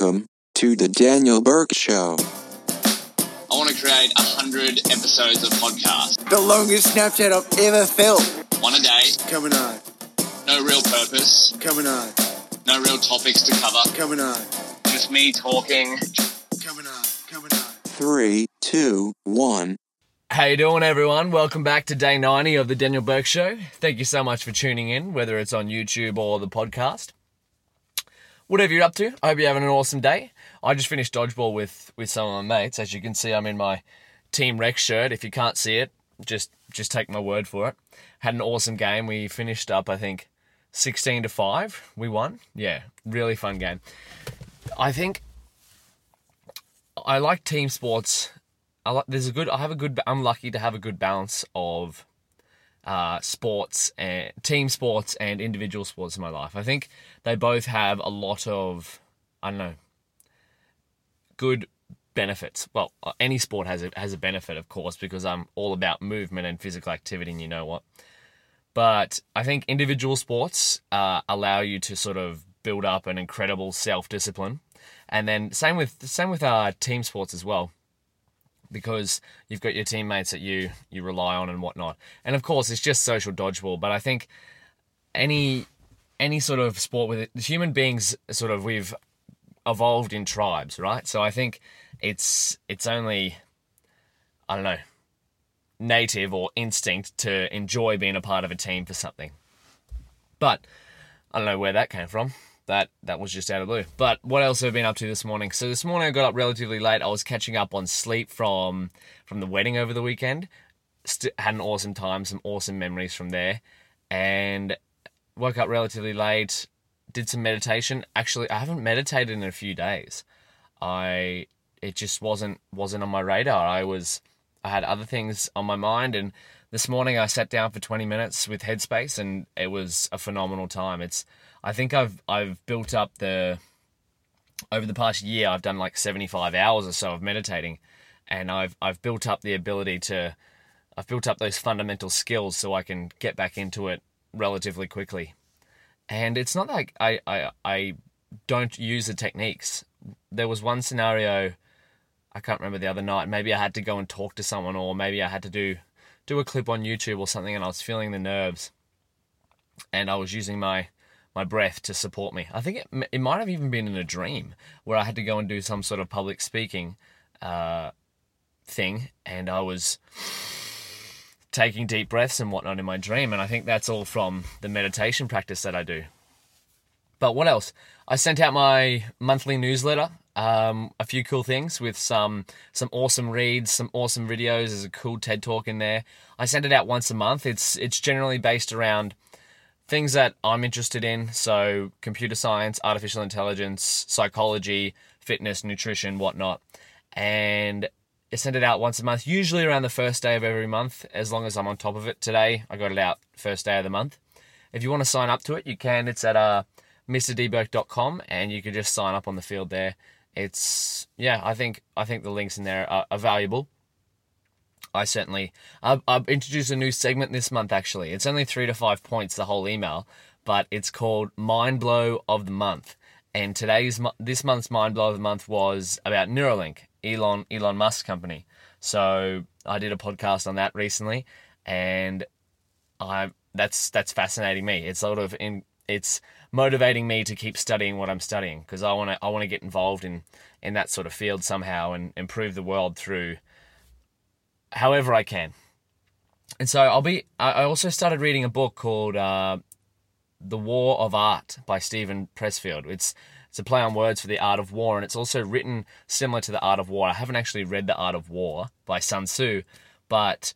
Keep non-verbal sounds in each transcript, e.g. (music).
Welcome to the Daniel Bourke Show. I want to create a hundred episodes of podcast. The longest Snapchat I've ever felt. One a day, Coming on, no real purpose, coming on, no real topics to cover. coming on, Just me talking. coming on, coming on. Three, two, one. How you doing, everyone? Welcome back to day 90 of the Daniel Bourke Show. Thank you so much for tuning in, whether it's on YouTube or the podcast. Whatever you're up to, I hope you're having an awesome day. I just finished dodgeball with with some of my mates. As you can see, I'm in my Team Rex shirt. If you can't see it, just just take my word for it. Had an awesome game. We finished up, I think, 16 to five. We won. Yeah, really fun game. I think I like team sports I like there's a good I have a good I'm lucky to have a good balance of uh, sports and team sports and individual sports in my life. I think they both have a lot of I don't know good benefits. Well, uh, any sport has a has a benefit, of course, because I'm all about movement and physical activity, and you know what. But I think individual sports uh, allow you to sort of build up an incredible self discipline, and then same with same with uh, team sports as well because you've got your teammates that you you rely on and whatnot. And of course, it's just social dodgeball. But I think any any sort of sport with it, human beings, sort of we've evolved in tribes, right? So I think it's it's only I don't know native or instinct to enjoy being a part of a team for something. But I don't know where that came from that that was just out of blue. But what else have I been up to this morning? So this morning I got up relatively late. I was catching up on sleep from from the wedding over the weekend. St- had an awesome time, some awesome memories from there, and woke up relatively late. Did some meditation. Actually, I haven't meditated in a few days. I it just wasn't wasn't on my radar. I was I had other things on my mind and this morning I sat down for 20 minutes with Headspace and it was a phenomenal time. It's I think I've I've built up the over the past year I've done like 75 hours or so of meditating and I've I've built up the ability to I've built up those fundamental skills so I can get back into it relatively quickly. And it's not like I I, I don't use the techniques. There was one scenario I can't remember the other night. Maybe I had to go and talk to someone or maybe I had to do do a clip on YouTube or something and I was feeling the nerves and I was using my my breath to support me. I think it, it might have even been in a dream where I had to go and do some sort of public speaking uh, thing, and I was taking deep breaths and whatnot in my dream. And I think that's all from the meditation practice that I do. But what else? I sent out my monthly newsletter. Um, a few cool things with some some awesome reads, some awesome videos. There's a cool TED talk in there. I send it out once a month. It's it's generally based around things that I'm interested in. So, computer science, artificial intelligence, psychology, fitness, nutrition, whatnot. And I send it out once a month, usually around the first day of every month, as long as I'm on top of it. Today, I got it out first day of the month. If you want to sign up to it, you can. It's at uh, mrdbourke.com and you can just sign up on the field there. It's, yeah, I think I think the links in there are, are valuable. I certainly. I've, I've, introduced a new segment this month, actually. It's only three to five points, the whole email, but it's called Mind Blow of the Month. And today's, this month's Mind Blow of the Month was about Neuralink, Elon, Elon Musk company. So I did a podcast on that recently, and I, that's, that's fascinating me. It's sort of in, it's motivating me to keep studying what I'm studying because I want to, I want to get involved in, in that sort of field somehow and improve the world through however I can. And so I'll be. I also started reading a book called uh, "The War of Art" by Steven Pressfield. It's it's a play on words for the art of war, and it's also written similar to the art of war. I haven't actually read the Art of War by Sun Tzu, but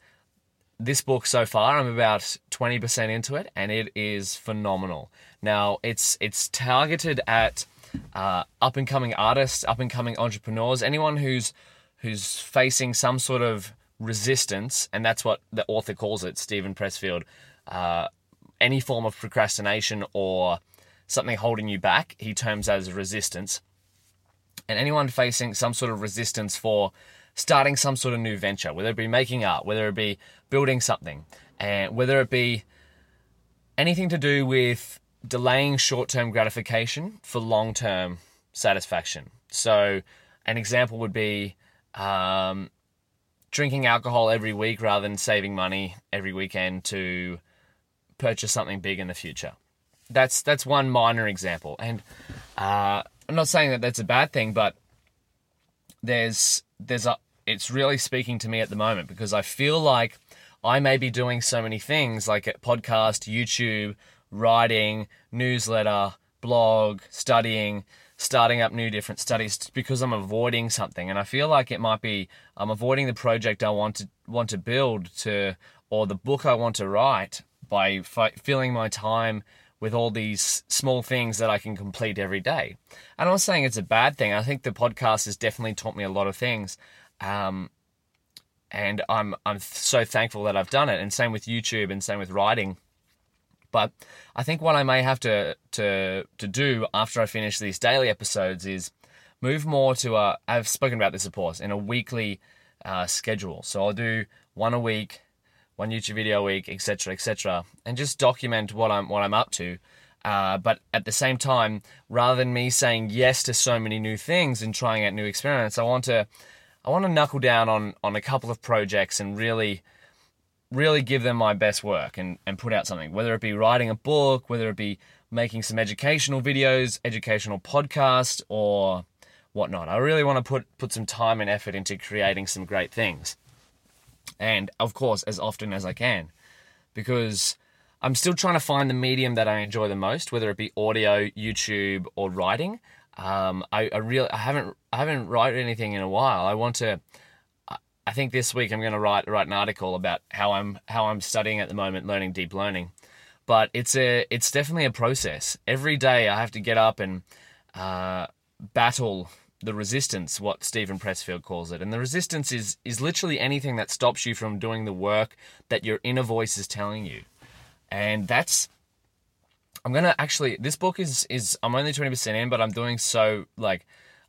this book so far, I'm about twenty percent into it, and it is phenomenal. Now it's it's targeted at uh, up and coming artists, up and coming entrepreneurs, anyone who's who's facing some sort of resistance, and that's what the author calls it, Steven Pressfield. Uh, any form of procrastination or something holding you back, he terms as resistance. And anyone facing some sort of resistance for starting some sort of new venture, whether it be making art, whether it be building something, and whether it be anything to do with delaying short term gratification for long term satisfaction. So, an example would be um, drinking alcohol every week rather than saving money every weekend to purchase something big in the future. That's that's one minor example, and uh, I'm not saying that that's a bad thing, but there's there's a it's really speaking to me at the moment because I feel like I may be doing so many things like a podcast, YouTube, writing, newsletter, blog, studying, starting up new different studies because I'm avoiding something and I feel like it might be I'm avoiding the project I want to want to build to or the book I want to write by fi- filling my time with all these small things that I can complete every day. And I'm not saying it's a bad thing. I think the podcast has definitely taught me a lot of things. Um, and I'm I'm so thankful that I've done it. And same with YouTube, and same with writing. But I think what I may have to to to do after I finish these daily episodes is move more to a. I've spoken about this of course in a weekly uh, schedule. So I'll do one a week, one YouTube video a week, etc., etc., and just document what I'm what I'm up to. Uh, but at the same time, rather than me saying yes to so many new things and trying out new experiments, I want to I want to knuckle down on on a couple of projects and really really give them my best work and, and put out something, whether it be writing a book, whether it be making some educational videos, educational podcast, or whatnot. I really want to put put some time and effort into creating some great things. And of course, as often as I can. Because I'm still trying to find the medium that I enjoy the most, whether it be audio, YouTube, or writing. Um, I, I really I haven't I haven't written anything in a while. I want to. I think this week I'm going to write write an article about how I'm how I'm studying at the moment, learning deep learning. But it's a it's definitely a process. Every day I have to get up and uh, battle the resistance, what Steven Pressfield calls it. And the resistance is is literally anything that stops you from doing the work that your inner voice is telling you. And that's I'm gonna actually this book is is I'm only twenty percent in, but I'm doing so like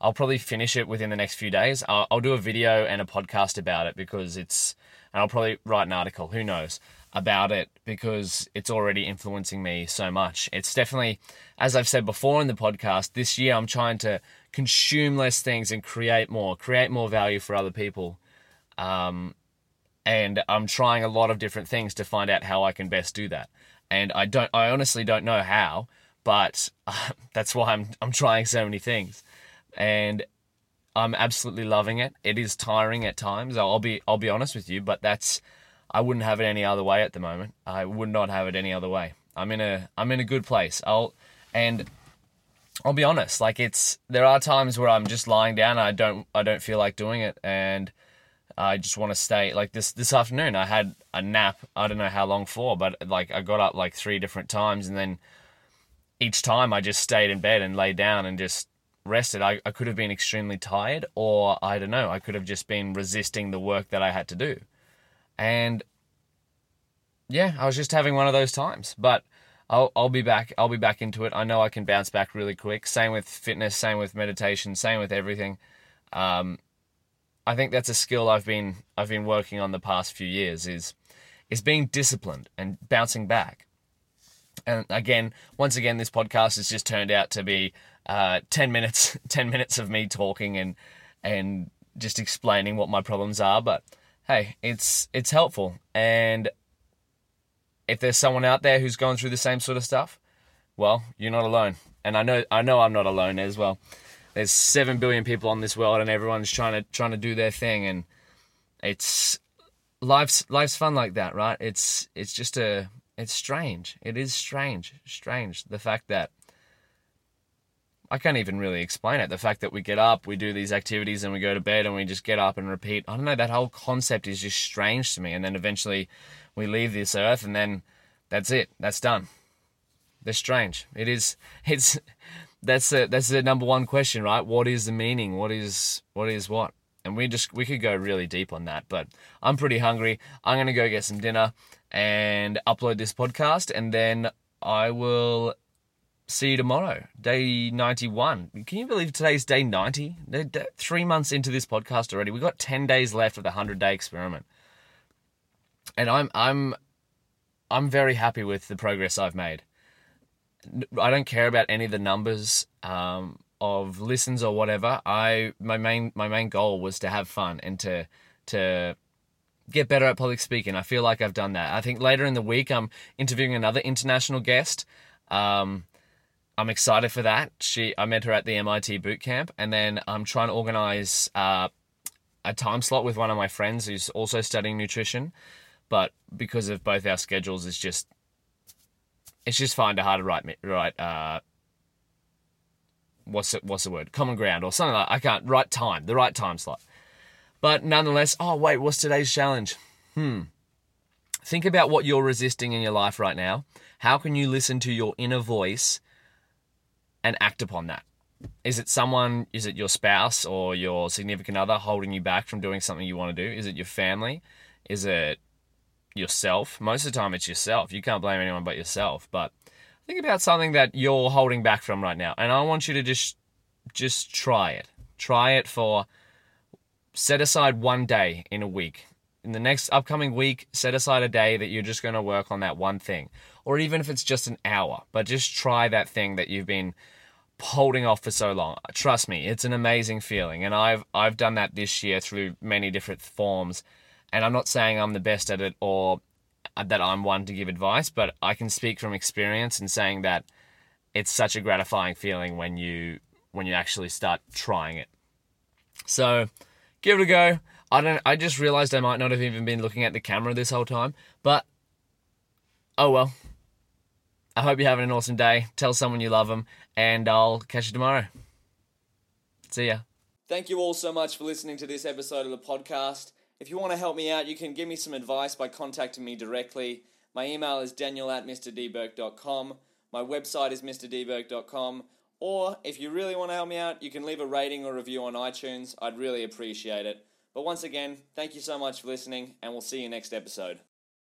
I'll probably finish it within the next few days. I'll, I'll do a video and a podcast about it because it's and I'll probably write an article. Who knows about it because it's already influencing me so much. It's definitely, as I've said before in the podcast, this year I'm trying to consume less things and create more, create more value for other people. Um, and I'm trying a lot of different things to find out how I can best do that. And I don't, I honestly don't know how, but uh, (laughs) that's why I'm, I'm trying so many things, and I'm absolutely loving it. It is tiring at times. I'll be, I'll be honest with you, but that's, I wouldn't have it any other way at the moment. I would not have it any other way. I'm in a, I'm in a good place. I'll, and I'll be honest, like it's there are times where I'm just lying down I don't I don't feel like doing it and I just want to stay like this this afternoon I had a nap I don't know how long for but like I got up like three different times and then each time I just stayed in bed and lay down and just rested I, I could have been extremely tired or I don't know I could have just been resisting the work that I had to do and yeah I was just having one of those times but I'll I'll be back. I'll be back into it. I know I can bounce back really quick. Same with fitness. Same with meditation. Same with everything. Um, I think that's a skill I've been I've been working on the past few years. Is is being disciplined and bouncing back. And again, once again, this podcast has just turned out to be uh, ten minutes (laughs) ten minutes of me talking and and just explaining what my problems are. But hey, it's it's helpful and if there's someone out there who's going through the same sort of stuff, well, you're not alone. And I know I know I'm not alone as well. There's seven billion people on this world, and everyone's trying to trying to do their thing, and it's life's life's fun like that, right? It's it's just a it's strange. It is strange, strange the fact that I can't even really explain it. The fact that we get up, we do these activities, and we go to bed, and we just get up and repeat. I don't know. That whole concept is just strange to me. And then eventually, we leave this earth, and then that's it. That's done. They're strange. It is. (laughs) It's. That's the that's the number one question, right? What is the meaning? What is what is what? And we just we could go really deep on that, but I'm pretty hungry. I'm gonna go get some dinner and upload this podcast, and then I will see you tomorrow, day 91. Can you believe today's day 90? Three months into this podcast already. We've got 10 days left of the 100 day experiment. And I'm, I'm, I'm very happy with the progress I've made. I don't care about any of the numbers. Um, of listens or whatever, I my main my main goal was to have fun and to to get better at public speaking. I feel like I've done that. I think later in the week I'm interviewing another international guest. Um, I'm excited for that. She I met her at the MIT boot camp, and then I'm trying to organize uh, a time slot with one of my friends who's also studying nutrition. But because of both our schedules, it's just it's just find it hard to write right uh, what's it, what's the word common ground or something like I can't write time the right time slot. But nonetheless, oh wait, what's today's challenge? Hmm. Think about what you're resisting in your life right now. How can you listen to your inner voice and act upon that? Is it someone, is it your spouse or your significant other holding you back from doing something you want to do? Is it your family? Is it yourself? Most of the time, it's yourself. You can't blame anyone but yourself. But think about something that you're holding back from right now. And I want you to just just try it. Try it for set aside one day in a week. In the next upcoming week, set aside a day that you're just going to work on that one thing. Or even if it's just an hour, but just try that thing that you've been holding off for so long. Trust me, it's an amazing feeling and I've I've done that this year through many different forms. And I'm not saying I'm the best at it or that I'm one to give advice, but I can speak from experience in saying that it's such a gratifying feeling when you when you actually start trying it. So, give it a go. I don't I just realized I might not have even been looking at the camera this whole time, but oh well. I hope you're having an awesome day. Tell someone you love them, and I'll catch you tomorrow. See ya. Thank you all so much for listening to this episode of the podcast. If you want to help me out, you can give me some advice by contacting me directly. My email is daniel at mrdbourke.com. My website is mrdbourke.com. Or if you really want to help me out, you can leave a rating or review on iTunes. I'd really appreciate it. But once again, thank you so much for listening, and we'll see you next episode.